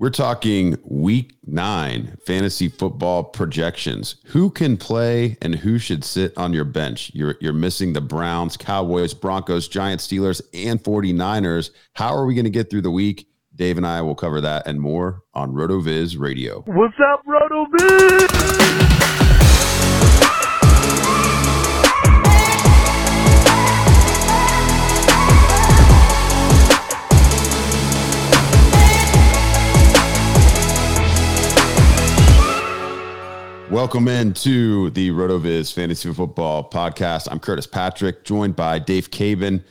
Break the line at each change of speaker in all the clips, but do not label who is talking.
We're talking week nine fantasy football projections. Who can play and who should sit on your bench? You're, you're missing the Browns, Cowboys, Broncos, Giants, Steelers, and 49ers. How are we going to get through the week? Dave and I will cover that and more on RotoViz Radio.
What's up, RotoViz?
Welcome into the RotoViz Fantasy Football Podcast. I'm Curtis Patrick, joined by Dave Caban.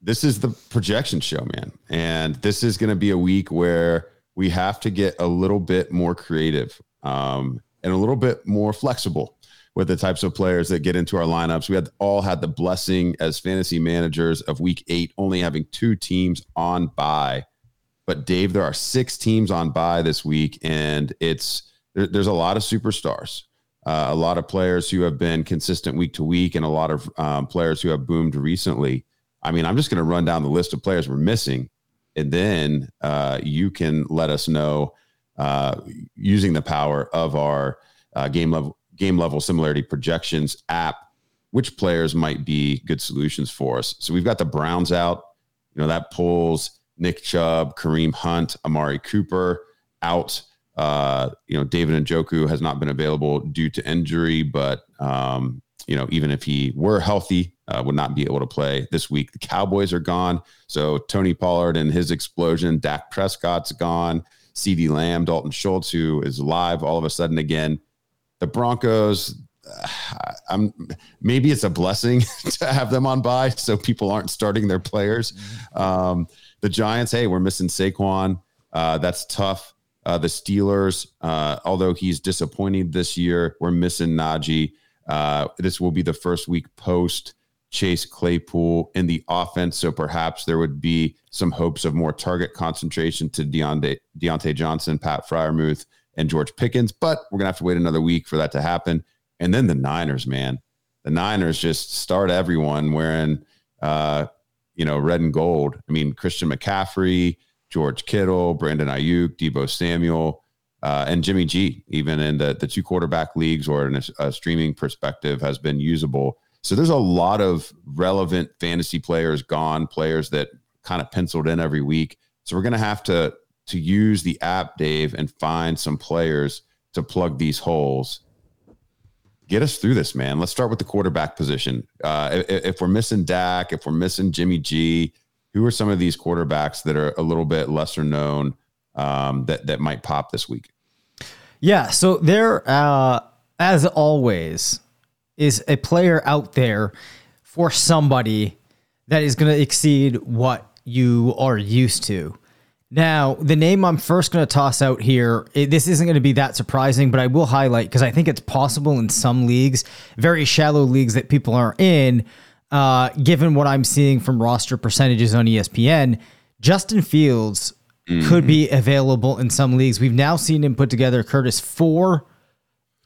This is the projection show, man. And this is going to be a week where we have to get a little bit more creative um, and a little bit more flexible with the types of players that get into our lineups. We had all had the blessing as fantasy managers of week eight, only having two teams on bye. But Dave, there are six teams on bye this week, and it's there, there's a lot of superstars, uh, a lot of players who have been consistent week to week, and a lot of um, players who have boomed recently. I mean, I'm just going to run down the list of players we're missing, and then uh, you can let us know uh, using the power of our uh, game level game level similarity projections app which players might be good solutions for us. So we've got the Browns out. You know that pulls Nick Chubb, Kareem Hunt, Amari Cooper out. Uh, you know, David Njoku has not been available due to injury, but um, you know, even if he were healthy, uh, would not be able to play this week. The Cowboys are gone, so Tony Pollard and his explosion. Dak Prescott's gone. CeeDee Lamb, Dalton Schultz, who is live all of a sudden again. The Broncos, uh, I'm maybe it's a blessing to have them on bye, so people aren't starting their players. Mm-hmm. Um, the Giants, hey, we're missing Saquon. Uh, that's tough. Uh, the Steelers, uh, although he's disappointing this year, we're missing Najee. Uh, this will be the first week post Chase Claypool in the offense, so perhaps there would be some hopes of more target concentration to Diontae, Diontae Johnson, Pat Freiermuth, and George Pickens. But we're gonna have to wait another week for that to happen. And then the Niners, man, the Niners just start everyone wearing, uh, you know, red and gold. I mean, Christian McCaffrey. George Kittle, Brandon Aiyuk, Deebo Samuel, uh, and Jimmy G, even in the, the two quarterback leagues or in a, a, streaming perspective, has been usable. So there's a lot of relevant fantasy players gone, players that kind of penciled in every week. So we're going to have to to use the app, Dave, and find some players to plug these holes. Get us through this, man. Let's start with the quarterback position. Uh, if, if we're missing Dak, if we're missing Jimmy G, who are some of these quarterbacks that are a little bit lesser known um, that that might pop this week?
Yeah, so there, uh, as always, is a player out there for somebody that is going to exceed what you are used to. Now, the name I'm first going to toss out here, it, this isn't going to be that surprising, but I will highlight because I think it's possible in some leagues, very shallow leagues that people are in, uh, given what I'm seeing from roster percentages on ESPN, Justin Fields mm-hmm. could be available in some leagues. We've now seen him put together, Curtis, four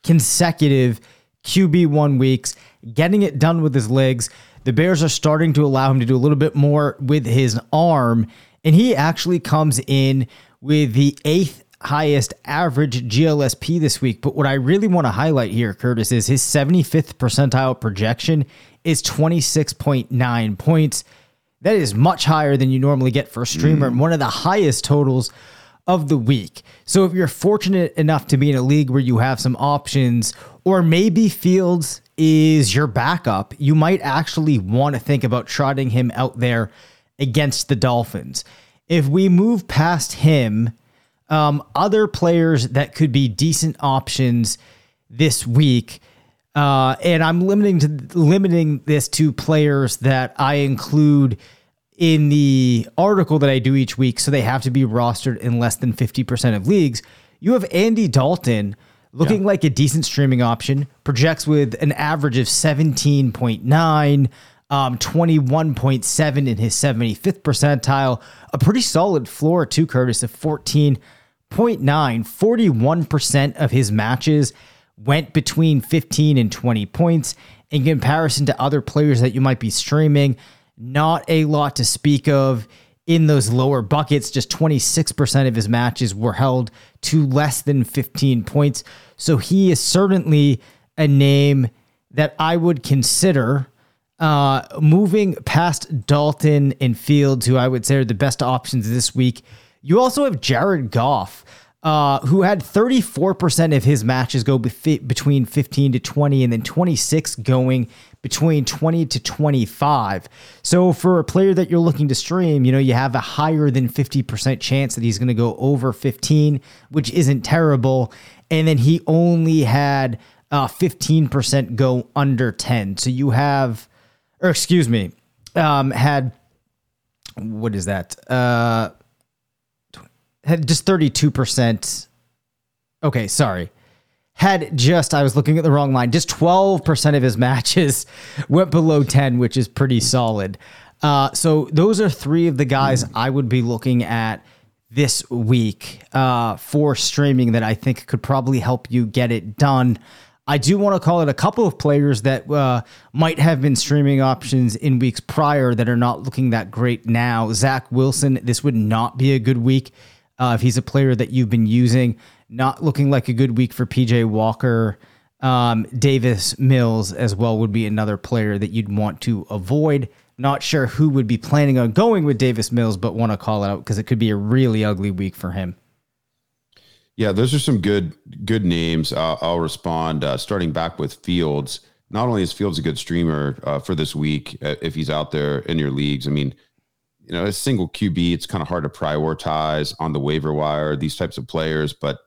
consecutive QB1 weeks, getting it done with his legs. The Bears are starting to allow him to do a little bit more with his arm, and he actually comes in with the eighth highest average GLSP this week. But what I really want to highlight here, Curtis, is his 75th percentile projection is 26.9 points. That is much higher than you normally get for a streamer, mm. and one of the highest totals of the week. So if you're fortunate enough to be in a league where you have some options, or maybe Fields is your backup, you might actually want to think about trotting him out there against the Dolphins. If we move past him, um, other players that could be decent options this week. Uh, and I'm limiting to limiting this to players that I include in the article that I do each week, so they have to be rostered in less than 50% of leagues. You have Andy Dalton looking yeah. like a decent streaming option, projects with an average of 17.9, um, 21.7 in his 75th percentile, a pretty solid floor too, Curtis, of 14.9. 41% of his matches went between 15 and 20 points. In comparison to other players that you might be streaming, not a lot to speak of in those lower buckets. Just 26% of his matches were held to less than 15 points. So he is certainly a name that I would consider uh, moving past Dalton and Fields, who I would say are the best options this week. You also have Jared Goff. Uh, who had 34% of his matches go between 15 to 20, and then 26 going between 20 to 25. So for a player that you're looking to stream, you know, you have a higher than 50% chance that he's going to go over 15, which isn't terrible. And then he only had uh, 15% go under 10. So you have, or excuse me, um, had, what is that? Uh, had just 32%. Okay, sorry had just, I was looking at the wrong line, just 12% of his matches went below 10, which is pretty solid. Uh, so those are three of the guys I would be looking at this week uh, for streaming that I think could probably help you get it done. I do want to call it a couple of players that uh, might have been streaming options in weeks prior that are not looking that great now. Zach Wilson, this would not be a good week uh, if he's a player that you've been using not looking like a good week for PJ Walker. Um, Davis Mills as well would be another player that you'd want to avoid. Not sure who would be planning on going with Davis Mills, but want to call it out because it could be a really ugly week for him.
Yeah, those are some good good names. Uh, I'll respond uh, starting back with Fields. Not only is Fields a good streamer uh, for this week, uh, if he's out there in your leagues, I mean, you know, a single QB, it's kind of hard to prioritize on the waiver wire these types of players, but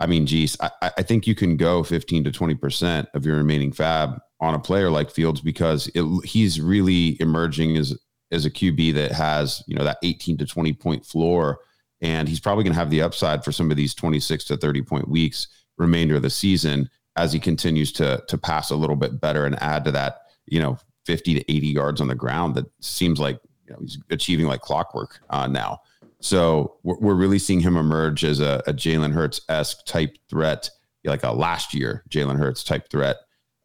I mean, geez, I, I think you can go 15 to 20% of your remaining FAAB on a player like Fields because it, he's really emerging as, as a QB that has, you know, that 18 to 20 point floor. And he's probably going to have the upside for some of these 26 to 30 point weeks remainder of the season as he continues to, to pass a little bit better and add to that, you know, 50 to 80 yards on the ground that seems like, you know, he's achieving like clockwork uh, now. So we're, we're really seeing him emerge as a, a Jalen Hurts esque type threat, like a last year Jalen Hurts type threat.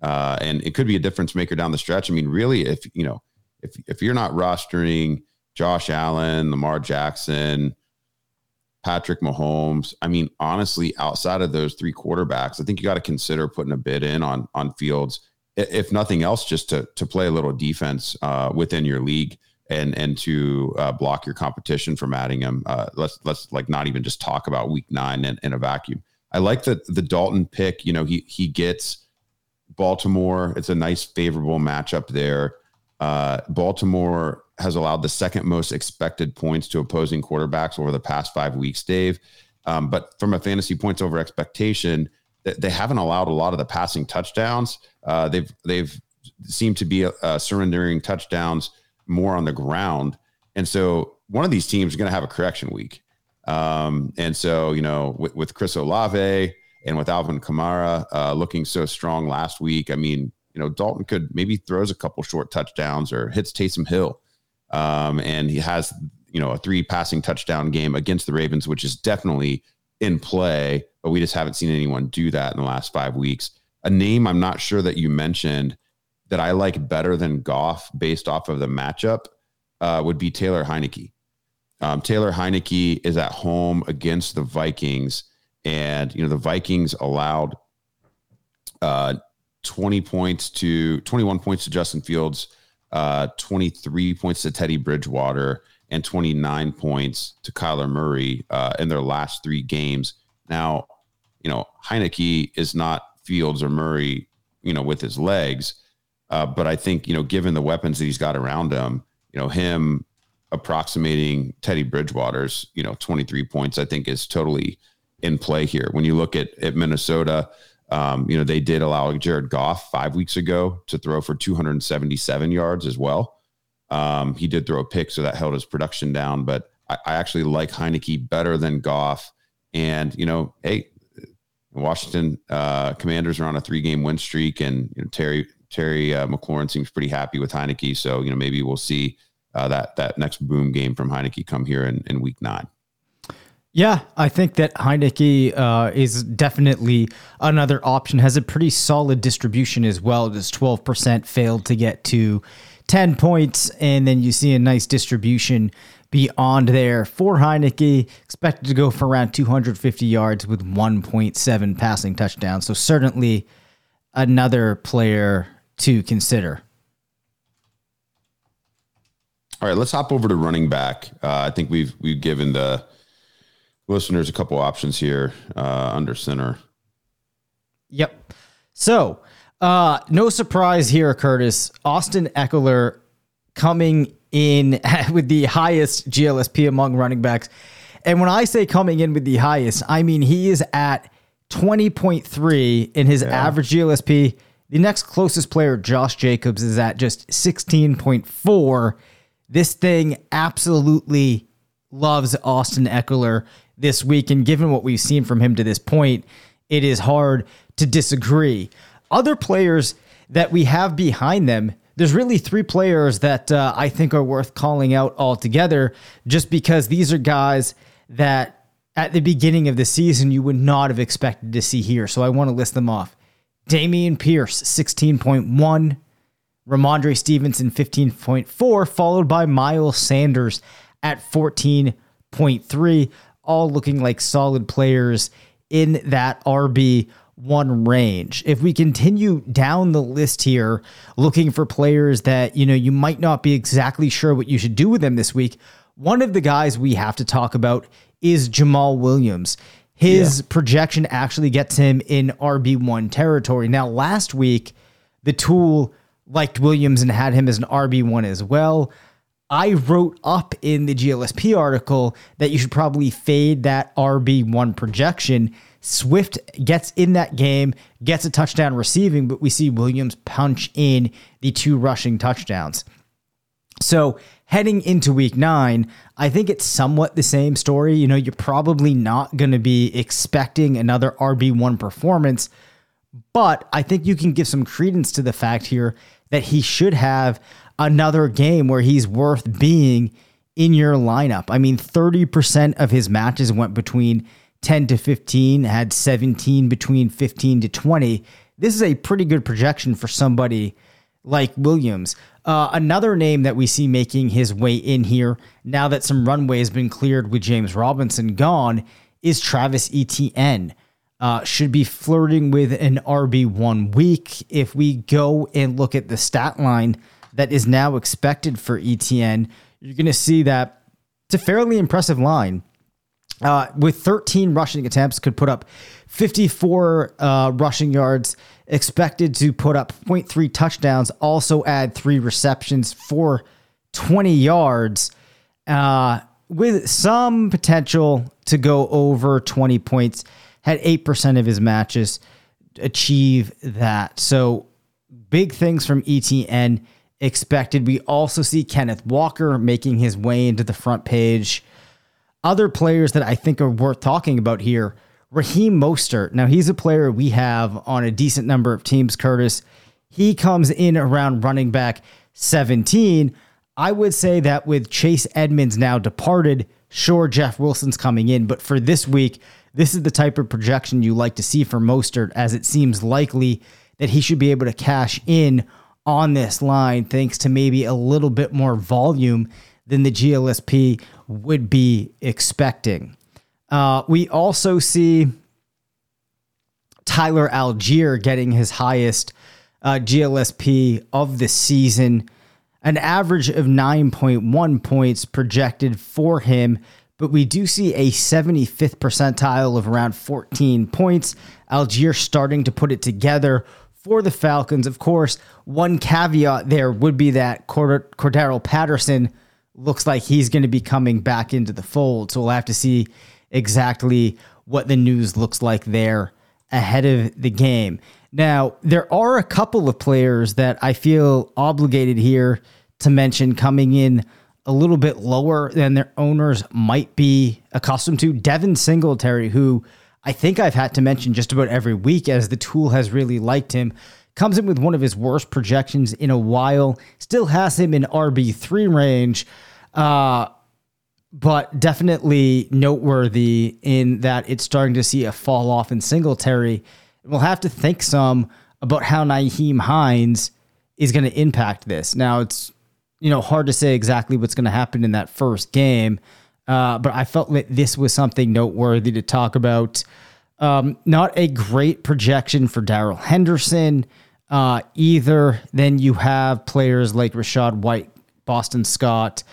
Uh, and it could be a difference maker down the stretch. I mean, really, if you know, if if you're not rostering Josh Allen, Lamar Jackson, Patrick Mahomes, I mean, honestly, outside of those three quarterbacks, I think you got to consider putting a bid in on on Fields, if nothing else, just to to play a little defense uh, within your league and and to uh, block your competition from adding him. Uh, let's let's like not even just talk about week nine in, in a vacuum. I like the the Dalton pick. You know, he he gets Baltimore. It's a nice favorable matchup there. Uh, Baltimore has allowed the second most expected points to opposing quarterbacks over the past five weeks, Dave. Um, but from a fantasy points over expectation, they, they haven't allowed a lot of the passing touchdowns. Uh, they've they've seemed to be uh, surrendering touchdowns more on the ground. And so one of these teams is going to have a correction week. Um, and so, you know, with, with Chris Olave and with Alvin Kamara uh, looking so strong last week, I mean, you know, Dalton could maybe throws a couple short touchdowns or hits Taysom Hill. Um, and he has, you know, a three passing touchdown game against the Ravens, which is definitely in play, but we just haven't seen anyone do that in the last five weeks. A name I'm not sure that you mentioned that I like better than Goff based off of the matchup uh, would be Taylor Heinicke. Um, Taylor Heinicke is at home against the Vikings, and you know the Vikings allowed uh, 20 points to 21 points to Justin Fields, uh, 23 points to Teddy Bridgewater, and 29 points to Kyler Murray uh, in their last three games. Now, you know, Heinicke is not Fields or Murray, you know, with his legs. Uh, but I think, you know, given the weapons that he's got around him, you know, him approximating Teddy Bridgewater's, you know, 23 points, I think is totally in play here. When you look at, at Minnesota, um, you know, they did allow Jared Goff five weeks ago to throw for 277 yards as well. Um, he did throw a pick, so that held his production down. But I, I actually like Heinicke better than Goff. And, you know, hey, Washington uh, Commanders are on a three game win streak, and you know, Terry Terry uh, McLaurin seems pretty happy with Heinicke. So, you know, maybe we'll see uh, that that next boom game from Heinicke come here in, in week nine.
Yeah, I think that Heinicke uh, is definitely another option. Has a pretty solid distribution as well. Just twelve percent failed to get to ten points, and then you see a nice distribution beyond there for Heinicke. Expected to go for around two hundred fifty yards with one point seven passing touchdowns. So certainly another player to consider.
All right, let's hop over to running back. Uh, I think we've we've given the listeners a couple options here uh, under center.
Yep. So, uh, no surprise here, Curtis. Austin Ekeler coming in with the highest GLSP among running backs. And when I say coming in with the highest, I mean he is at 20.3 in his yeah. average GLSP. The next closest player, Josh Jacobs, is at just 16.4. This thing absolutely loves Austin Ekeler this week. And given what we've seen from him to this point, it is hard to disagree. Other players that we have behind them, there's really three players that uh, I think are worth calling out altogether, just because these are guys that at the beginning of the season you would not have expected to see here. So I want to list them off. Dameon Pierce, 16.1. Rhamondre Stevenson, 15.4, followed by Miles Sanders at 14.3 all looking like solid players in that RB one range. If we continue down the list here, looking for players that, you know, you might not be exactly sure what you should do with them this week, one of the guys we have to talk about is Jamaal Williams. His yeah. projection actually gets him in RB1 territory. Now, last week, the tool liked Williams and had him as an RB1 as well. I wrote up in the GLSP article that you should probably fade that RB1 projection. Swift gets in that game, gets a touchdown receiving, but we see Williams punch in the two rushing touchdowns. So heading into week nine, I think it's somewhat the same story. You know, you're probably not going to be expecting another RB1 performance, but I think you can give some credence to the fact here that he should have another game where he's worth being in your lineup. I mean, 30% of his matches went between 10 to 15, had 17 between 15 to 20. This is a pretty good projection for somebody like Williams. Uh, another name that we see making his way in here now that some runway has been cleared with James Robinson gone is Travis Etienne. Uh, should be flirting with an RB1 week. If we go and look at the stat line, that is now expected for Etienne, you're going to see that it's a fairly impressive line. Uh, with 13 rushing attempts, could put up 54 uh, rushing yards, expected to put up 0.3 touchdowns, also add three receptions for 20 yards, uh, with some potential to go over 20 points. Had 8% of his matches achieve that. So big things from Etienne expected. We also see Kenneth Walker making his way into the front page. Other players that I think are worth talking about here Raheem Mostert. Now, he's a player we have on a decent number of teams, Curtis. He comes in around running back 17. I would say that with Chase Edmonds now departed, sure, Jeff Wilson's coming in, but for this week, this is the type of projection you like to see for Mostert, as it seems likely that he should be able to cash in on this line thanks to maybe a little bit more volume than the GLSP would be expecting. Uh, we also see Tyler Allgeier getting his highest uh, GLSP of the season an average of 9.1 points projected for him, but we do see a 75th percentile of around 14 points. Allgeier starting to put it together for the Falcons. Of course, one caveat there would be that Cord- Cordarrelle Patterson looks like he's going to be coming back into the fold. So we'll have to see exactly what the news looks like there ahead of the game. Now, there are a couple of players that I feel obligated here to mention coming in a little bit lower than their owners might be accustomed to. Devin Singletary, who I think I've had to mention just about every week as the tool has really liked him, comes in with one of his worst projections in a while, still has him in RB3 range. Uh, but definitely noteworthy in that it's starting to see a fall off in Singletary. We'll have to think some about how Nyheim Hines is going to impact this. Now, it's you know hard to say exactly what's going to happen in that first game, uh, but I felt that this was something noteworthy to talk about. Um, not a great projection for Darrell Henderson uh, either. Then you have players like Rachaad White, Boston Scott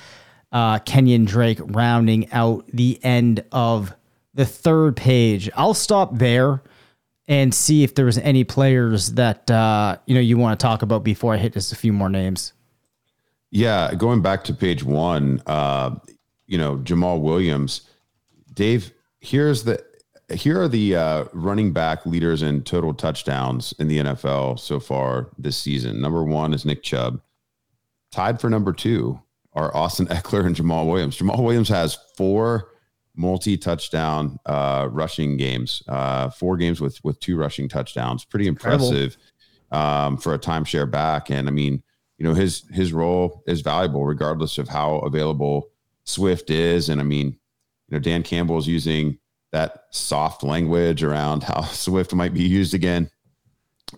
uh, Kenyan Drake rounding out the end of the third page. I'll stop there and see if there's any players that uh, you know you want to talk about before I hit just a few more names.
Yeah, going back to page one, uh, you know Jamaal Williams, Dave. Here's the here are the uh, running back leaders in total touchdowns in the NFL so far this season. Number one is Nick Chubb, tied for number two are Austin Ekeler and Jamaal Williams. Jamaal Williams has four multi-touchdown uh, rushing games, uh, four games with with two rushing touchdowns. Pretty impressive um, for a timeshare back. And I mean, you know, his his role is valuable regardless of how available Swift is. And I mean, you know, Dan Campbell is using that soft language around how Swift might be used again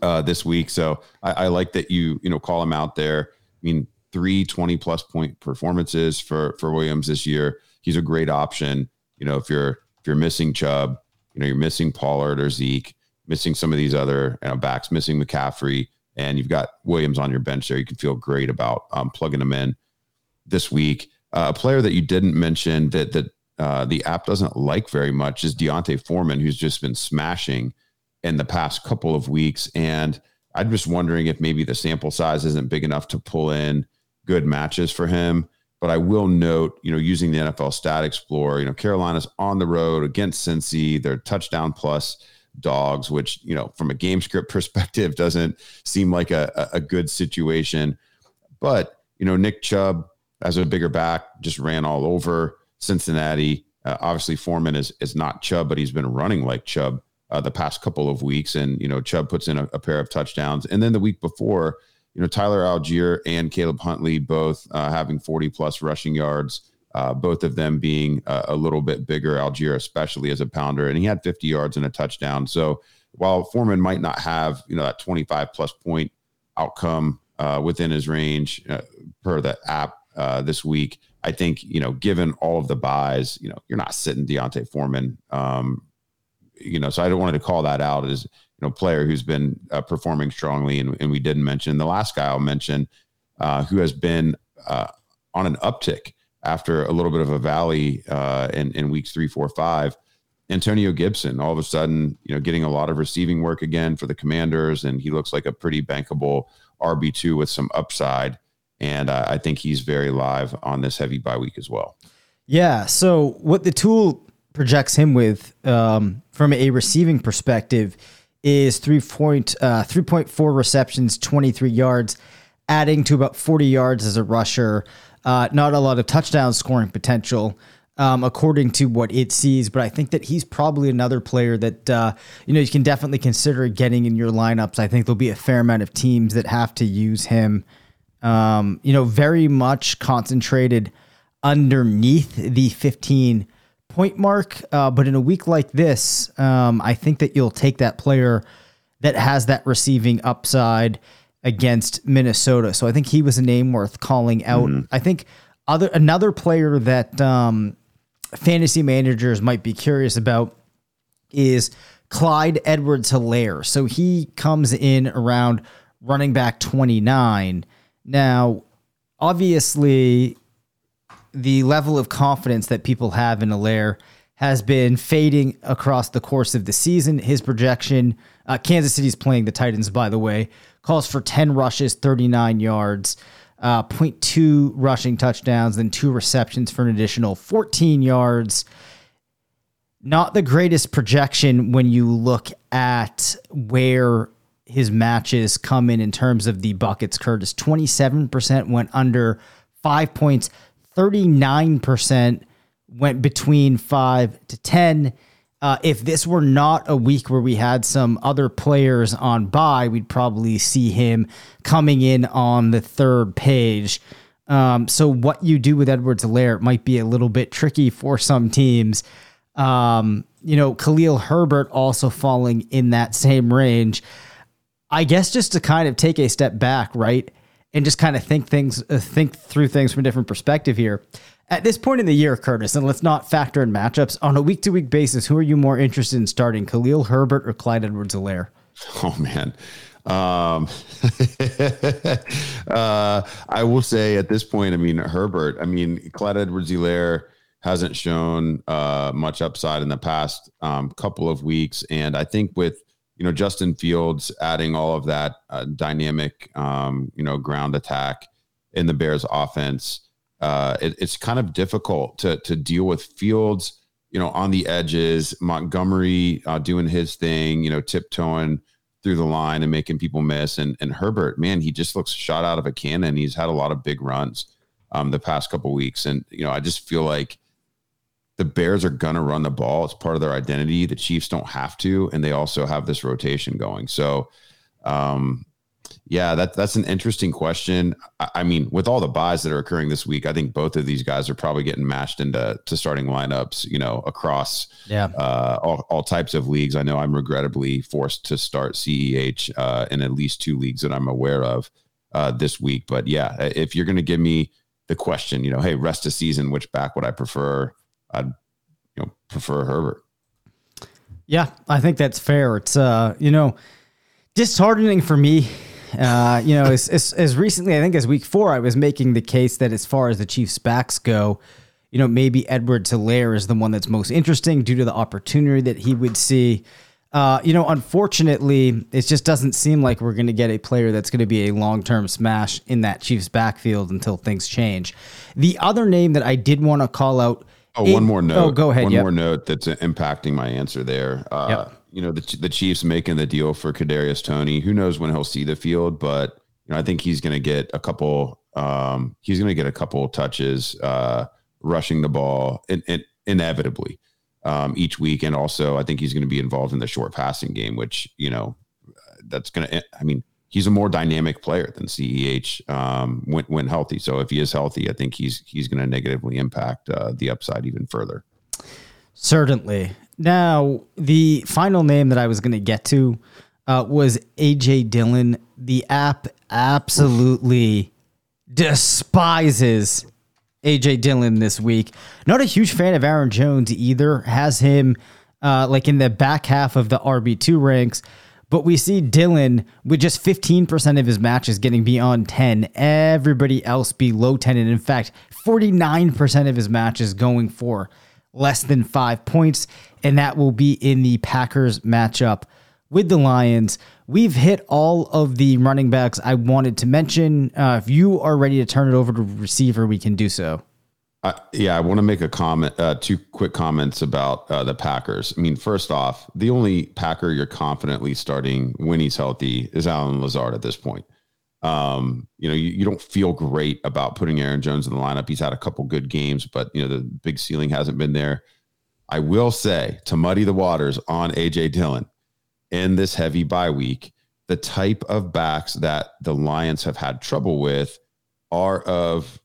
uh, this week. So I, I like that you you know call him out there. I mean, three 20 plus point performances for for Williams this year. He's a great option. You know, if you're if you're missing Chubb, you know, you're missing Pollard or Zeke, missing some of these other you know, backs, missing McCaffrey, and you've got Williams on your bench there. You can feel great about um, plugging them in this week. Uh, a player that you didn't mention that that uh, the app doesn't like very much is D'Onta Foreman, who's just been smashing in the past couple of weeks. And I'm just wondering if maybe the sample size isn't big enough to pull in good matches for him. But I will note, you know, using the NFL Stat Explorer, you know, Carolina's on the road against Cincy. They're touchdown plus dogs, which you know, from a game script perspective, doesn't seem like a, a good situation. But you know, Nick Chubb as a bigger back just ran all over Cincinnati. Uh, obviously, Foreman is is not Chubb, but he's been running like Chubb uh, the past couple of weeks, and you know, Chubb puts in a, a pair of touchdowns, and then the week before you know, Tyler Allgeier and Caleb Huntley both uh, having 40 plus rushing yards, uh, both of them being uh, a little bit bigger, Allgeier especially as a pounder, and he had 50 yards and a touchdown. So while Foreman might not have, you know, that 25 plus point outcome uh, within his range uh, per the app uh, this week, I think, you know, given all of the buys, you know, you're not sitting D'Onta Foreman. Um, you know, so I don't wanted to call that out as know player who's been uh, performing strongly, and, and, we didn't mention the last guy I'll mention, uh, who has been uh, on an uptick after a little bit of a valley uh, in in weeks three, four, five. Antonio Gibson, all of a sudden, you know, getting a lot of receiving work again for the Commanders, and he looks like a pretty bankable RB two with some upside. And uh, I think he's very live on this heavy bye week as well.
Yeah. So what the tool projects him with um, from a receiving perspective is three point uh, receptions, twenty three yards, adding to about forty yards as a rusher. Uh, not a lot of touchdown scoring potential. Um, according to what it sees. But I think that he's probably another player that uh, you know you can definitely consider getting in your lineups. I think there'll be a fair amount of teams that have to use him. Um, you know, very much concentrated underneath the 15 point mark. Uh, but in a week like this, um, I think that you'll take that player that has that receiving upside against Minnesota. So I think he was a name worth calling out. Mm-hmm. I think other another player that um, fantasy managers might be curious about is Clyde Edwards Helaire. So he comes in around running back 29. Now, obviously the level of confidence that people have in Helaire has been fading across the course of the season. His projection, uh, Kansas City's playing the Titans, by the way, calls for 10 rushes, 39 yards, uh, 0.2 rushing touchdowns, then two receptions for an additional 14 yards. Not the greatest projection when you look at where his matches come in in terms of the buckets. Curtis, 27% went under five points, 39% went between five to 10. Uh, if this were not a week where we had some other players on by, we'd probably see him coming in on the third page. Um, so what you do with Edwards Helaire might be a little bit tricky for some teams. Um, you know, Khalil Herbert also falling in that same range. I guess just to kind of take a step back, right, and just kind of think things, uh, think through things from a different perspective here. At this point in the year, Curtis, and let's not factor in matchups on a week to week basis, who are you more interested in starting, Khalil Herbert or Clyde Edwards Helaire?
Oh, man. Um, uh, I will say at this point, I mean, Herbert, I mean, Clyde Edwards Helaire hasn't shown uh, much upside in the past um, couple of weeks. And I think with, you know, Justin Fields adding all of that uh, dynamic, um, you know, ground attack in the Bears offense, uh, it, it's kind of difficult to to deal with Fields, you know, on the edges. Montgomery uh, doing his thing, you know, tiptoeing through the line and making people miss. And and Herbert, man, he just looks shot out of a cannon. He's had a lot of big runs um, the past couple weeks, and you know, I just feel like the Bears are gonna run the ball. It's part of their identity. The Chiefs don't have to, and they also have this rotation going. So. Um, yeah, that that's an interesting question. I, I, mean, with all the buys that are occurring this week, I think both of these guys are probably getting mashed into to starting lineups. You know, across
yeah
uh, all all types of leagues. I know I'm regrettably forced to start CEH uh, in at least two leagues that I'm aware of uh, this week. But yeah, if you're going to give me the question, you know, hey, rest of season, which back would I prefer? I'd you know prefer Herbert.
Yeah, I think that's fair. It's uh, you know, disheartening for me uh, you know, as, as, as recently, I think as week four, I was making the case that as far as the Chiefs' backs go, you know, maybe Edwards Helaire is the one that's most interesting due to the opportunity that he would see. Uh, you know, unfortunately, it just doesn't seem like we're going to get a player that's going to be a long term smash in that Chiefs backfield until things change. The other name that I did want to call out.
Oh, in, one more note.
Oh, go ahead.
One
yep.
more note that's impacting my answer there. Uh, yep you know, the, the Chiefs making the deal for Kadarius Toney. Who knows when he'll see the field, but you know, I think he's going to get a couple. Um, he's going to get a couple touches, uh, rushing the ball, in, in, inevitably um, each week, and also I think he's going to be involved in the short passing game, which you know, that's going to. I mean, he's a more dynamic player than CEH um, when when healthy. So if he is healthy, I think he's he's going to negatively impact uh, the upside even further.
Certainly. Now, the final name that I was going to get to uh, was AJ Dillon. The app absolutely despises AJ Dillon this week. Not a huge fan of Aaron Jones either. Has him uh, like in the back half of the RB2 ranks. But we see Dillon with just 15% of his matches getting beyond 10. Everybody else below 10. And in fact, 49% of his matches going for less than five points, and that will be in the Packers matchup with the Lions. We've hit all of the running backs I wanted to mention. Uh, if you are ready to turn it over to receiver, we can do so.
Uh, yeah, I want to make a comment, uh, two quick comments about uh, the Packers. I mean, first off, the only Packer you're confidently starting when he's healthy is Allen Lazard at this point. Um, you know, you, you don't feel great about putting Aaron Jones in the lineup. He's had a couple good games, but you know, the big ceiling hasn't been there. I will say to muddy the waters on AJ Dillon in this heavy bye week, the type of backs that the Lions have had trouble with are of,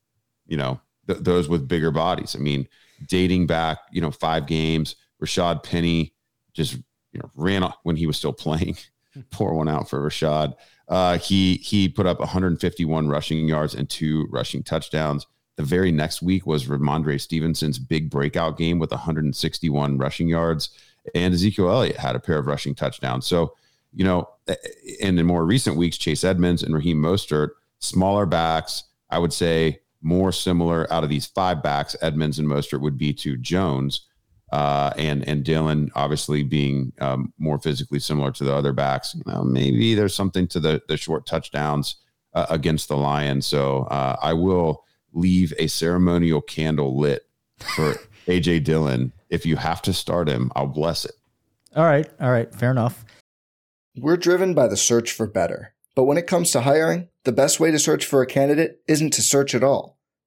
you know, th- those with bigger bodies. I mean, dating back, you know, five games, Rashad Penny just, you know, ran off when he was still playing. Pour one out for Rashad. Uh, he he put up 151 rushing yards and two rushing touchdowns. The very next week was Rhamondre Stevenson's big breakout game with 161 rushing yards, and Ezekiel Elliott had a pair of rushing touchdowns. So, you know, and in more recent weeks, Chase Edmonds and Raheem Mostert, smaller backs, I would say more similar out of these five backs, Edmonds and Mostert would be to Jones. Uh, and and Dillon obviously being um, more physically similar to the other backs. You know, maybe there's something to the the short touchdowns uh, against the Lions. So uh, I will leave a ceremonial candle lit for AJ Dillon. If you have to start him, I'll bless it.
All right. All right. Fair enough.
We're driven by the search for better. But when it comes to hiring, the best way to search for a candidate isn't to search at all.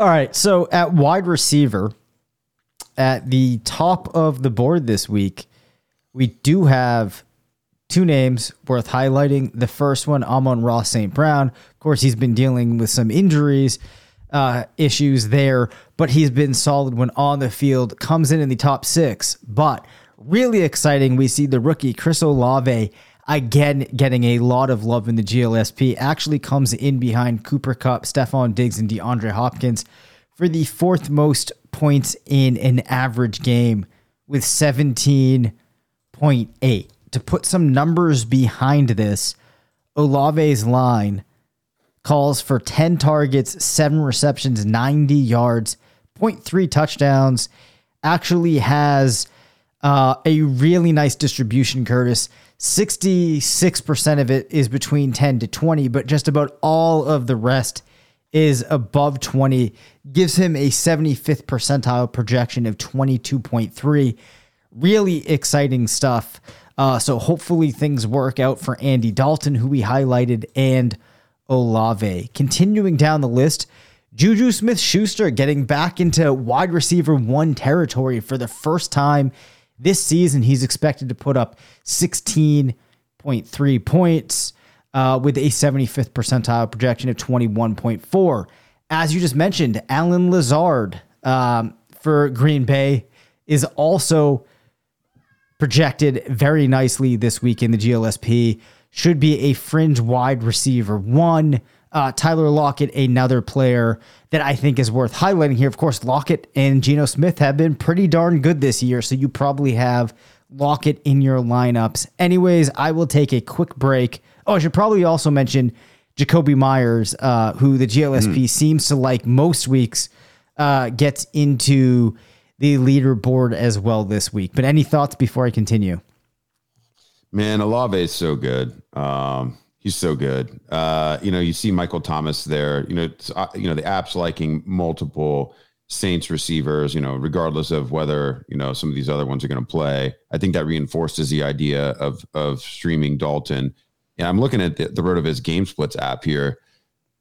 All right. So at wide receiver, at the top of the board this week, we do have two names worth highlighting. The first one, Amon-Ra St. Brown. Of course, he's been dealing with some injuries, uh, issues there, but he's been solid when on the field, comes in in the top six. But really exciting, we see the rookie Chris Olave again getting a lot of love in the GLSP. Actually comes in behind Cooper Kupp, Stefon Diggs, and DeAndre Hopkins for the fourth most points in an average game with 17.8. To put some numbers behind this, Olave's line calls for 10 targets, 7 receptions, 90 yards, 0.3 touchdowns. Actually has uh, a really nice distribution, Curtis. 66% of it is between 10 to 20, but just about all of the rest is above 20. Gives him a 75th percentile projection of 22.3. Really exciting stuff. Uh, so hopefully things work out for Andy Dalton, who we highlighted, and Olave. Continuing down the list, Juju Smith Schuster getting back into wide receiver one territory for the first time this season, he's expected to put up 16.3 points uh, with a 75th percentile projection of 21.4. As you just mentioned, Allen Lazard um, for Green Bay is also projected very nicely this week in the GLSP. Should be a fringe wide receiver one. Uh, Tyler Lockett, another player that I think is worth highlighting here. Of course, Lockett and Geno Smith have been pretty darn good this year, so you probably have Lockett in your lineups. Anyways, I will take a quick break. Oh, I should probably also mention Jakobi Meyers, uh, who the GLSP mm. seems to like most weeks, uh, gets into the leaderboard as well this week. But any thoughts before I continue?
Man, Olave is so good. Um, He's so good. Uh, you know, you see Michael Thomas there. You know, uh, you know the app's liking multiple Saints receivers. You know, regardless of whether you know some of these other ones are going to play. I think that reinforces the idea of of streaming Dalton. And I'm looking at the, the RotoViz game splits app here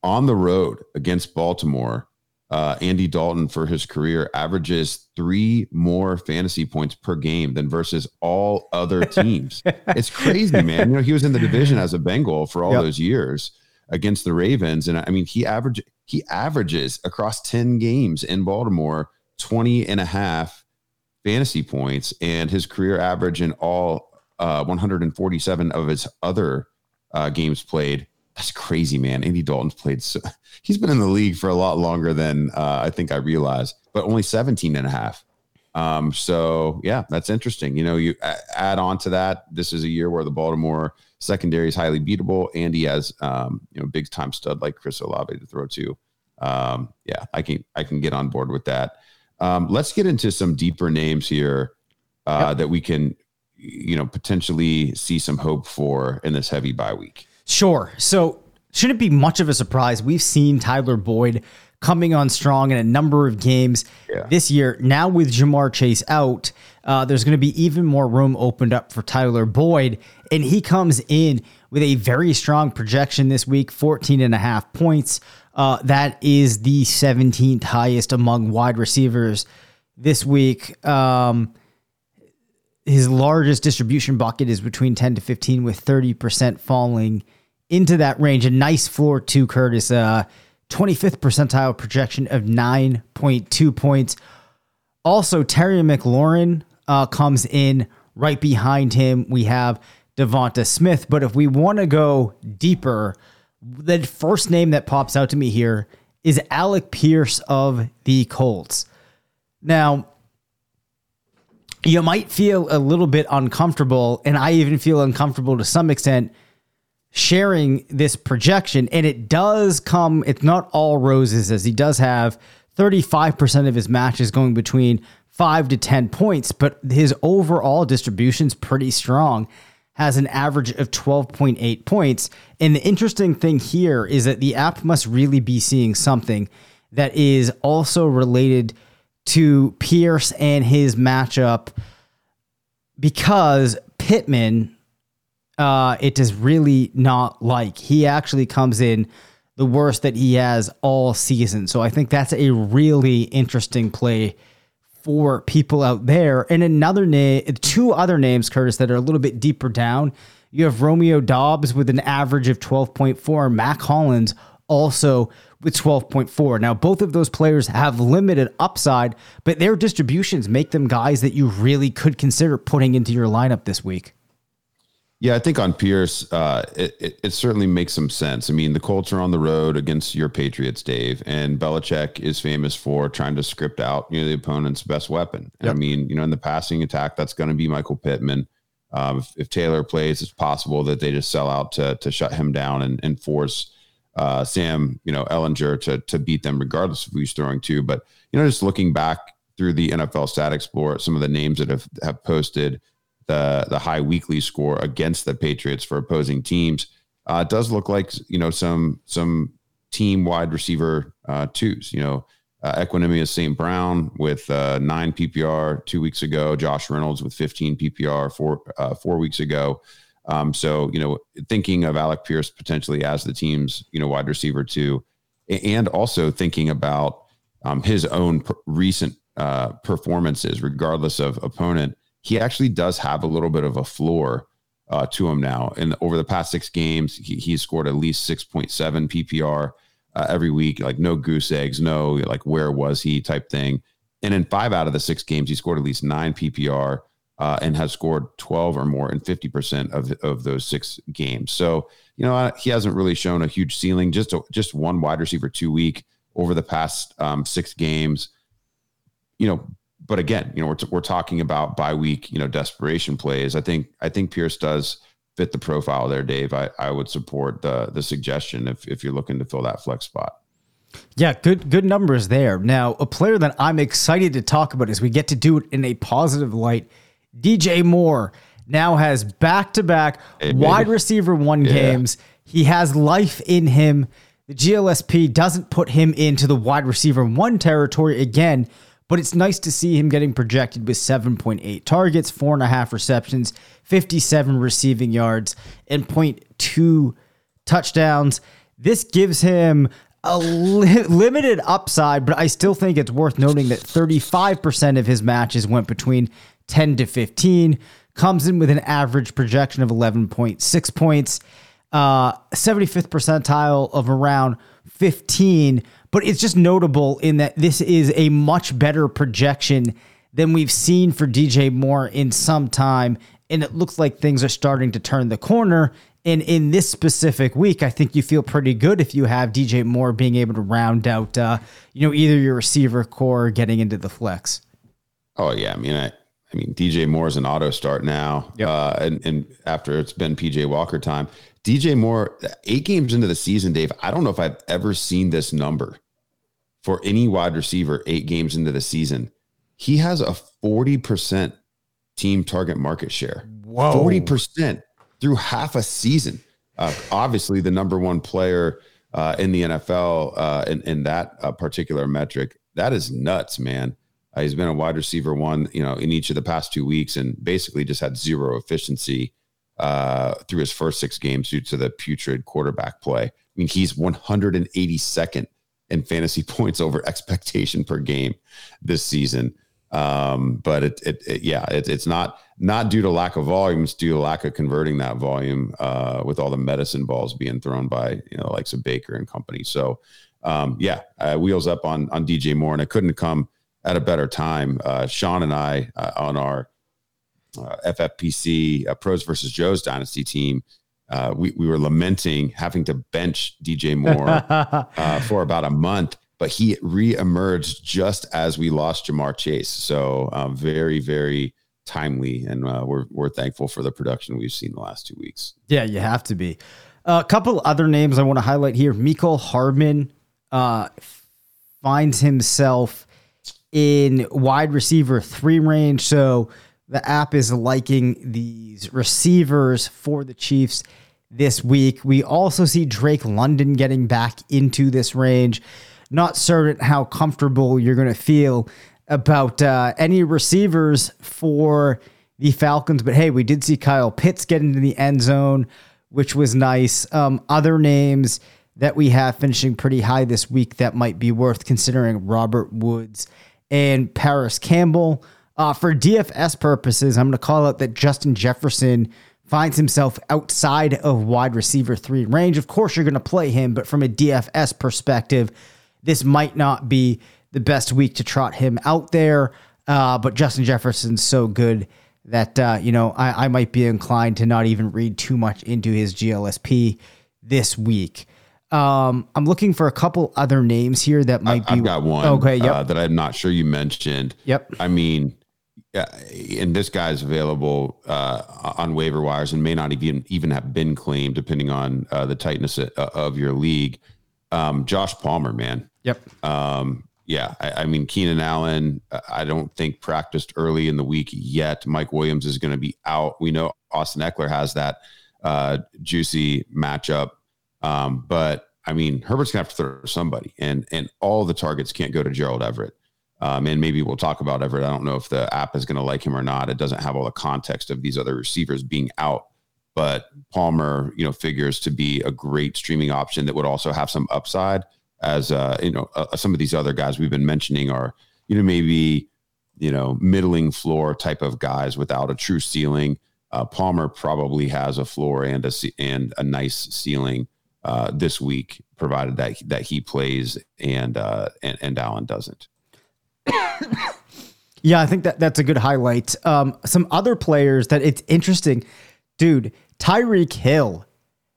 on the road against Baltimore uh, Andy Dalton for his career averages three more fantasy points per game than versus all other teams. it's crazy, man. You know, he was in the division as a Bengal for all yep. those years against the Ravens. And I mean, he average he averages across 10 games in Baltimore 20 and a half fantasy points, and his career average in all uh, 147 of his other uh, games played that's crazy, man. Andy Dalton's played so he's been in the league for a lot longer than uh, I think I realized, but only 17 and a half. Um, so yeah, that's interesting. You know, you add on to that. This is a year where the Baltimore secondary is highly beatable. Andy has, um, you know, big time stud like Chris Olave to throw to. Um, yeah, I can, I can get on board with that. Um, let's get into some deeper names here, uh, yep. that we can, you know, potentially see some hope for in this heavy bye week.
Sure. So shouldn't be much of a surprise. We've seen Tyler Boyd coming on strong in a number of games
Yeah.
this year. Now with Ja'Marr Chase out, uh, there's going to be even more room opened up for Tyler Boyd. And he comes in with a very strong projection this week 14 and a half points. Uh, that is the 17th highest among wide receivers this week. Um, his largest distribution bucket is between 10 to 15 with 30% falling into that range. A nice floor to curtis. Uh 25th percentile projection of 9.2 points. Also terry mclaurin uh, comes in right behind him. We have devonta smith but if we want to go deeper the first name that pops out to me here is alec pierce of the colts. Now you might feel a little bit uncomfortable, and I even feel uncomfortable to some extent sharing this projection. And it does come, it's not all roses, as he does have 35% of his matches going between five to 10 points, but his overall distribution's pretty strong. Has an average of 12.8 points. And the interesting thing here is that the app must really be seeing something that is also related to Pierce and his matchup because Pittman, uh, it does really not like. He actually comes in the worst that he has all season. So I think that's a really interesting play for people out there. And another name, two other names, Curtis, that are a little bit deeper down. You have Romeo Doubs with an average of 12.4, Mack Hollins also with 12.4. Now, both of those players have limited upside, but their distributions make them guys that you really could consider putting into your lineup this week.
Yeah, I think on Pierce, uh, it, it, it certainly makes some sense. I mean, the Colts are on the road against your Patriots, Dave, and Belichick is famous for trying to script out you know the opponent's best weapon. And I mean, you know, in the passing attack, that's going to be Michael Pittman. Um, if, if Taylor plays, it's possible that they just sell out to to shut him down and, and force uh, Sam, you know, Ehlinger to to beat them, regardless of who he's throwing to. But you know, just looking back through the NFL Stat Explorer, some of the names that have have posted the the high weekly score against the Patriots for opposing teams. Uh, it does look like you know some some team wide receiver uh, twos. You know, uh, Equanimous St. Brown with uh, nine PPR two weeks ago. Josh Reynolds with 15 PPR four uh, four weeks ago. Um, so you know, thinking of Alec Pierce potentially as the team's you know wide receiver two, and also thinking about um, his own recent uh, performances, regardless of opponent he actually does have a little bit of a floor uh, to him now. And over the past six games, he, he's scored at least 6.7 PPR uh, every week, like no goose eggs, no like where was he type thing. And in five out of the six games, he scored at least nine PPR uh, and has scored 12 or more in 50% of, of those six games. So, you know, uh, he hasn't really shown a huge ceiling, just, a, just one wide receiver two week over the past um, six games. You know, but again, you know, we're, t- we're talking about bye week, you know, desperation plays. I think, I think Pierce does fit the profile there, Dave. I, I would support the, the suggestion if, if you're looking to fill that flex spot.
Yeah, good good numbers there. Now, a player that I'm excited to talk about as we get to do it in a positive light, DJ Moore now has back-to-back wide receiver one
Yeah.
games. He has life in him. The GLSP doesn't put him into the wide receiver one territory again, but it's nice to see him getting projected with 7.8 targets, four and a half receptions, 57 receiving yards, and 0.2 touchdowns. This gives him a li- limited upside, but I still think it's worth noting that 35% of his matches went between 10 to 15, comes in with an average projection of 11.6 points, uh, 75th percentile of around 15. But it's just notable in that this is a much better projection than we've seen for DJ Moore in some time. And it looks like things are starting to turn the corner. And in this specific week, I think you feel pretty good if you have DJ Moore being able to round out, uh, you know, either your receiver corps or getting into the flex.
Oh yeah, I mean, I, I mean, DJ Moore's an auto start now,
Yep.
uh, and and after it's been PJ Walker time, DJ Moore, eight games into the season, Dave. I don't know if I've ever seen this number for any wide receiver. Eight games into the season, he has a forty percent team target market share.
Whoa.
Forty percent through half a season. uh, obviously the number one player uh, in the NFL uh, in, in that uh, particular metric. That is nuts, man. Uh, he's been a wide receiver one, you know, in each of the past two weeks, and basically just had zero efficiency uh, through his first six games due to the putrid quarterback play. I mean, he's 182nd in fantasy points over expectation per game this season. Um, but it, it, it yeah, it, it's not not due to lack of volume; it's due to lack of converting that volume uh, with all the medicine balls being thrown by you know likes of Baker and company. So, um, yeah, uh, wheels up on on DJ Moore, and it couldn't come at a better time. Uh, Sean and I uh, on our uh, FFPC uh, Pros versus Joe's Dynasty team. Uh, we, we were lamenting having to bench DJ Moore uh, for about a month, but he reemerged just as we lost Ja'Marr Chase. So um, very, very timely, and uh, we're we're thankful for the production we've seen the last two weeks.
Yeah, you have to be. A couple other names I want to highlight here. Mecole Hardman uh, finds himself in wide receiver three range. So the app is liking these receivers for the Chiefs this week. We also see Drake London getting back into this range. Not certain how comfortable you're going to feel about uh, any receivers for the Falcons, but hey, we did see Kyle Pitts get into the end zone, which was nice. Um, other names that we have finishing pretty high this week that might be worth considering Robert Woods and Parris Campbell. Uh, for DFS purposes, I'm going to call out that Justin Jefferson finds himself outside of wide receiver three range. Of course, you're going to play him, but from a DFS perspective, this might not be the best week to trot him out there. Uh, but Justin Jefferson's so good that, uh, you know, I, I might be inclined to not even read too much into his GLSP this week. Um, I'm looking for a couple other names here that might
I,
be.
I've got one.
Okay, yep.
uh, that I'm not sure you mentioned.
Yep.
I mean, yeah, and this guy's available uh, on waiver wires and may not even even have been claimed, depending on uh, the tightness of, of your league. Um, Josh Palmer, man.
Yep.
Um, yeah, I, I mean Keenan Allen. uh, I don't think practiced early in the week yet. Mike Williams is going to be out. We know Austin Ekeler has that uh, juicy matchup, um, but I mean Herbert's going to have to throw somebody, and and all the targets can't go to Gerald Everett. Um, and maybe we'll talk about Everett. I don't know if the app is going to like him or not. It doesn't have all the context of these other receivers being out, but Palmer, you know, figures to be a great streaming option that would also have some upside. As uh, you know, uh, some of these other guys we've been mentioning are, you know, maybe you know middling floor type of guys without a true ceiling. Uh, Palmer probably has a floor and a and a nice ceiling uh, this week, provided that that he plays and uh, and, and Allen doesn't.
Yeah, I think that that's a good highlight. Um, some other players that it's interesting, dude. Tyreek Hill.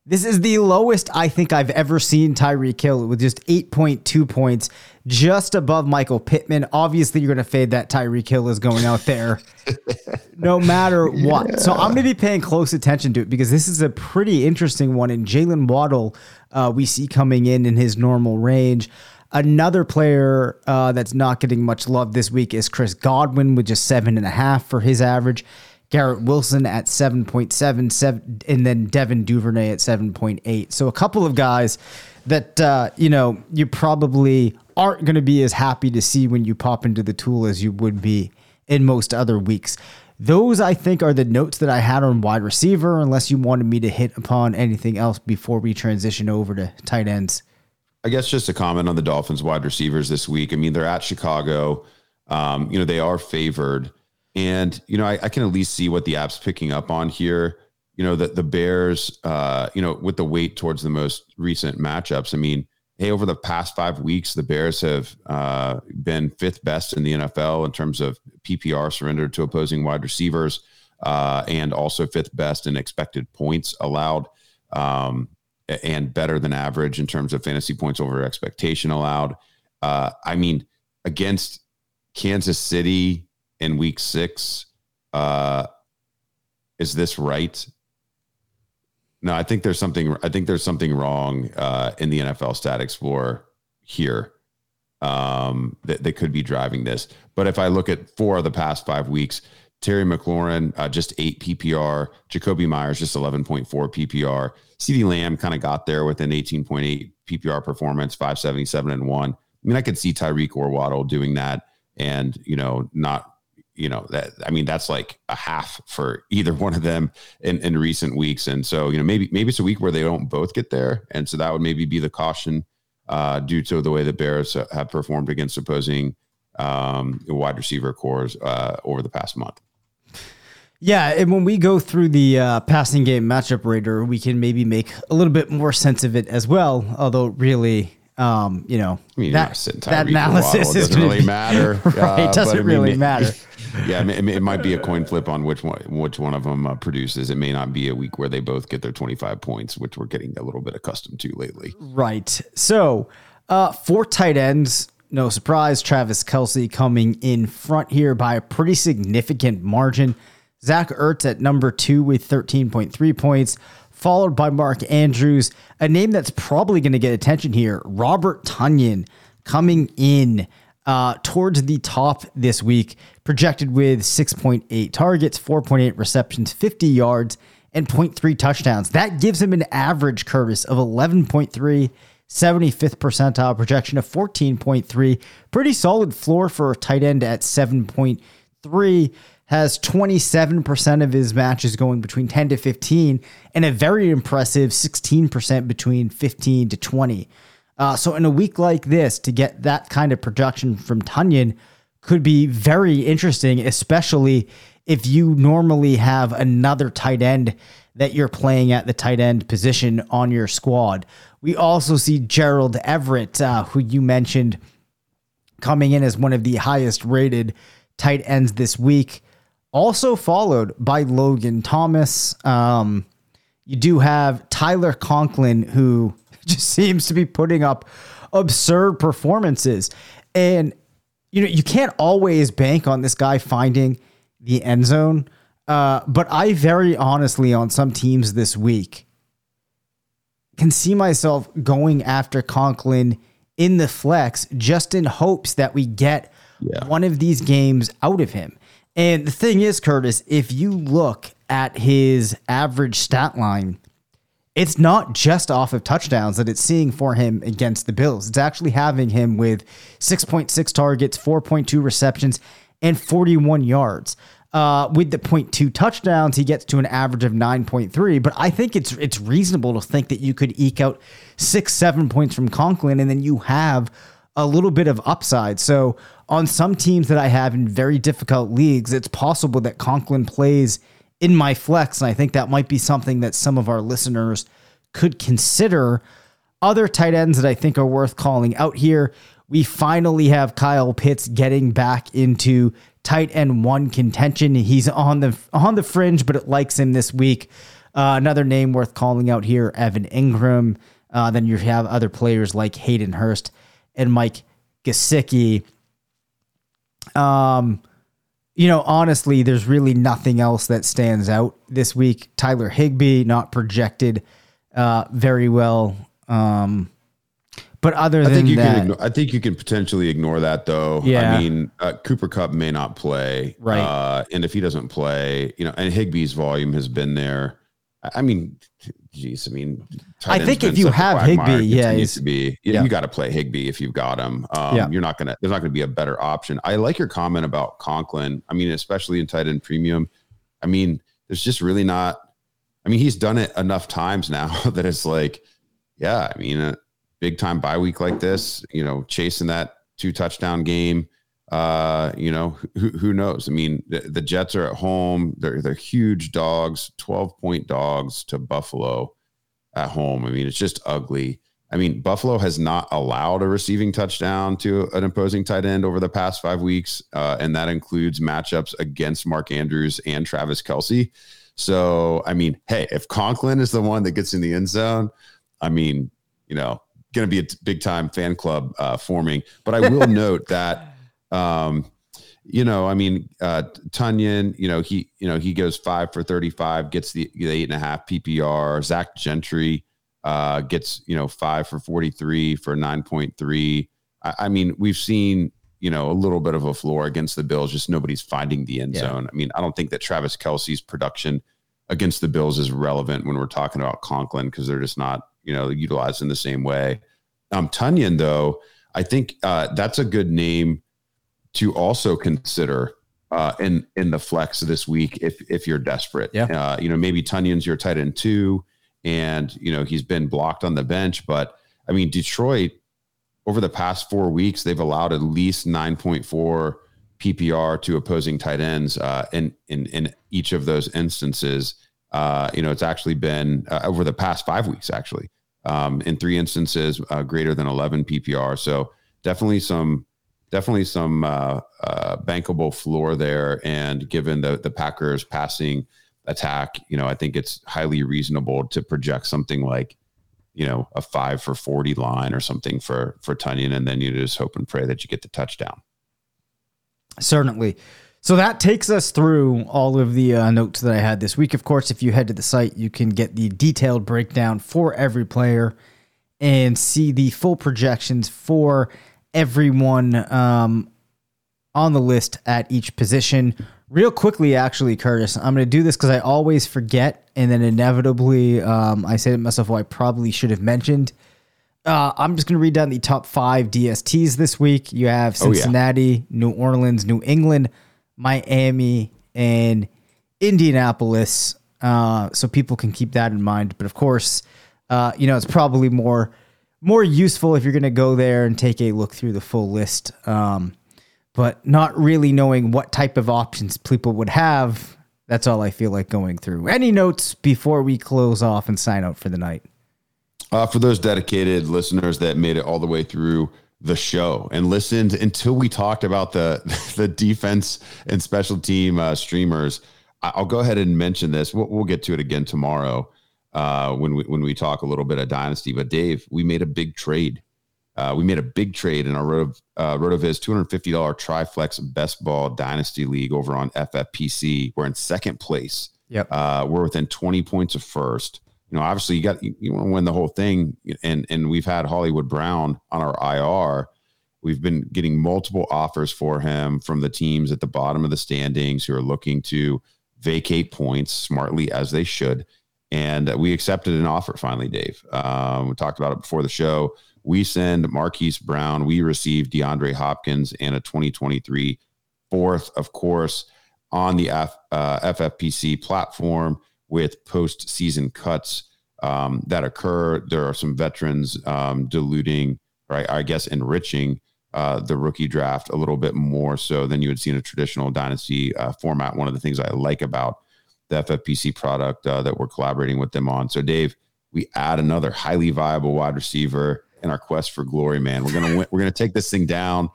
This is the lowest I think I've ever seen Tyreek Hill with just 8.2 points, just above Michael Pittman. Obviously, you're going to fade that Tyreek Hill is going out there no matter what. So I'm going to be paying close attention to it because this is a pretty interesting one. And Jalen Waddle, uh, we see coming in in his normal range. Another player uh, that's not getting much love this week is Chris Godwin with just seven and a half for his average. Garrett Wilson at 7.7, and then Devin Duvernay at 7.8. So a couple of guys that, uh, you know, you probably aren't going to be as happy to see when you pop into the tool as you would be in most other weeks. Those, I think, are the notes that I had on wide receiver, unless you wanted me to hit upon anything else before we transition over to tight ends.
I guess just a comment on the Dolphins wide receivers this week. I mean, they're at Chicago. Um, you know, they are favored. And, you know, I, I can at least see what the app's picking up on here. You know, that the Bears, uh, you know, with the weight towards the most recent matchups. I mean, hey, over the past five weeks, the Bears have uh, been fifth best in the NFL in terms of PPR surrendered to opposing wide receivers, uh, and also fifth best in expected points allowed, um, and better than average in terms of fantasy points over expectation allowed. Uh, I mean, against Kansas City in Week Six, uh, is this right? No, I think there's something. I think there's something wrong uh, in the NFL Stat Explorer here um, that that could be driving this. But if I look at four of the past five weeks, Terry McLaurin, uh, just eight PPR. Jakobi Meyers, just 11.4 PPR. CeeDee Lamb kind of got there with an 18.8 PPR performance, 577 and one. I mean, I could see Tyreek or Waddle doing that and, you know, not you know that i mean that's like a half for either one of them in, in recent weeks and so you know maybe maybe it's a week where they don't both get there and so that would maybe be the caution uh, due to the way the bears have performed against opposing um, wide receiver corps uh, over the past month
Yeah, and when we go through the uh, passing game matchup rater, we can maybe make a little bit more sense of it as well. Although, really, um, you know,
I mean,
that,
that,
analysis is
doesn't really
be-
matter.
right?
uh,
It doesn't
but I mean,
really matter.
Yeah, it, it might be a coin flip on which one which one of them uh, produces. It may not be a week where they both get their twenty five points, which we're getting a little bit accustomed to lately.
Right. So, uh, four tight ends. No surprise, Travis Kelce coming in front here by a pretty significant margin. Zach Ertz at number two with 13.3 points, followed by Mark Andrews, a name that's probably going to get attention here. Robert Tonyan coming in uh, towards the top this week, projected with 6.8 targets, 4.8 receptions, 50 yards, and 0.3 touchdowns. That gives him an average, Curtis, of 11.3, 75th percentile projection of 14.3. Pretty solid floor for a tight end at 7.3. Has 27% of his matches going between 10 to 15, and a very impressive 16% between 15 to 20. Uh, so in a week like this, to get that kind of production from Tonyan could be very interesting, especially if you normally have another tight end that you're playing at the tight end position on your squad. We also see Gerald Everett, uh, who you mentioned, coming in as one of the highest rated tight ends this week. Also followed by Logan Thomas. Um, you do have Tyler Conklin, who just seems to be putting up absurd performances. And, you know, you can't always bank on this guy finding the end zone. Uh, but I very honestly, on some teams this week, can see myself going after Conklin in the flex just in hopes that we get
Yeah.
one of these games out of him. And the thing is, Curtis, if you look at his average stat line, it's not just off of touchdowns that it's seeing for him against the Bills. It's actually having him with 6.6 targets, 4.2 receptions, and 41 yards. Uh, with the 0.2 touchdowns, he gets to an average of 9.3. But I think it's it's reasonable to think that you could eke out six, seven points from Conklin, and then you have a little bit of upside. So on some teams that I have in very difficult leagues, it's possible that Conklin plays in my flex, and I think that might be something that some of our listeners could consider. Other tight ends that I think are worth calling out here. We finally have Kyle Pitts getting back into tight end one contention. He's on the on the fringe, but it likes him this week. Uh, another name worth calling out here: Evan Engram. Uh, then you have other players like Hayden Hurst and Mike Gesicki. Um, you know, honestly, there's really nothing else that stands out this week. Tyler Higbee not projected uh, very well. Um, but other
I
than
think you
that,
can. Ignore, I think you can potentially ignore that, though.
Yeah.
I mean, uh, Cooper Kupp may not play,
Right.
Uh, and if he doesn't play, you know, and Higbee's volume has been there. I- mean, geez, I mean,
I think if you have Higbee, yeah, he's-
to be. You,
yeah.
you got to play Higbee if you've got him. Um,
Yeah.
You're not gonna. There's not gonna be a better option. I like your comment about Conklin. I mean, especially in tight end premium. I mean, there's just really not. I mean, he's done it enough times now that it's like, yeah. I mean, a big time bye week like this, you know, chasing that two touchdown game. Uh, you know, who, who knows? I mean, the, the Jets are at home. They're they're huge dogs, twelve point dogs to Buffalo at home. I mean, it's just ugly. I mean, Buffalo has not allowed a receiving touchdown to an opposing tight end over the past five weeks, uh, and that includes matchups against Mark Andrews and Travis Kelce. So, I mean, hey, if Conklin is the one that gets in the end zone, I mean, you know, going to be a big time fan club uh, forming. But I will note that, um, you know, I mean, uh, Tonyan, you know, he, you know, he goes five for 35, gets the, the eight and a half PPR. Zach Gentry uh, gets, you know, five for 43 for 9.3. I, I mean, we've seen, you know, a little bit of a floor against the Bills. Just nobody's finding the end
Yeah.
zone. I mean, I don't think that Travis Kelce's production against the Bills is relevant when we're talking about Conklin because they're just not, you know, utilized in the same way. Um, Tonyan, though, I think uh, that's a good name to also consider uh, in in the flex this week if if you're desperate.
Yeah.
Uh, you know, maybe Tonyan's your tight end two, and you know he's been blocked on the bench, but I mean Detroit over the past four weeks they've allowed at least nine point four PPR to opposing tight ends uh, in in in each of those instances. Uh, you know, it's actually been uh, over the past five weeks actually. Um, in three instances, uh, greater than 11 PPR. So definitely some definitely some uh, uh, bankable floor there. And given the the Packers passing attack, you know, I think it's highly reasonable to project something like, you know, a five for forty line or something for for Tonyan, and then you just hope and pray that you get the touchdown.
Certainly. So that takes us through all of the uh, notes that I had this week. Of course, if you head to the site, you can get the detailed breakdown for every player and see the full projections for everyone um, on the list at each position. Real quickly, actually, Curtis, I'm going to do this because I always forget, and then inevitably, um, I say to myself, "Well, I probably should have mentioned." Uh, I'm just going to read down the top five DSTs this week. You have
Oh, yeah.
Cincinnati, New Orleans, New England, Miami, and Indianapolis. Uh, so people can keep that in mind. But of course, uh, you know, it's probably more more useful if you're going to go there and take a look through the full list. Um, but not really knowing what type of options people would have. That's all I feel like going through. Any notes before we close off and sign out for the night?
Uh, for those dedicated listeners that made it all the way through the show and listened until we talked about the the defense and special team uh, streamers, I'll go ahead and mention this. We'll, we'll get to it again tomorrow uh, when we when we talk a little bit of dynasty. But Dave, we made a big trade. Uh, we made a big trade in our Roto, uh, RotoViz $250 Triflex Best Ball Dynasty League over on FFPC. We're in second place.
Yep.
Uh, we're within 20 points of first. You know, obviously you got you, you want to win the whole thing, and and we've had Hollywood Brown on our IR. We've been getting multiple offers for him from the teams at the bottom of the standings who are looking to vacate points smartly as they should. And we accepted an offer finally, Dave. Um, we talked about it before the show. We send Marquise Brown. We receive DeAndre Hopkins and a 2023 fourth, of course, on the F, uh, FFPC platform with postseason cuts um, that occur. There are some veterans um, diluting, right? I guess enriching uh, the rookie draft a little bit more so than you would see in a traditional dynasty uh, format. One of the things I like about the FFPC product uh, that we're collaborating with them on. So, Dave, we add another highly viable wide receiver in our quest for glory, man. We're gonna win, we're gonna take this thing down.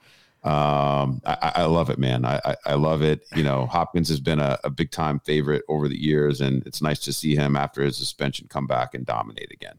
Um, I, I- love it, man. I, I, I love it. You know, Hopkins has been a, a big time favorite over the years, and it's nice to see him after his suspension come back and dominate again.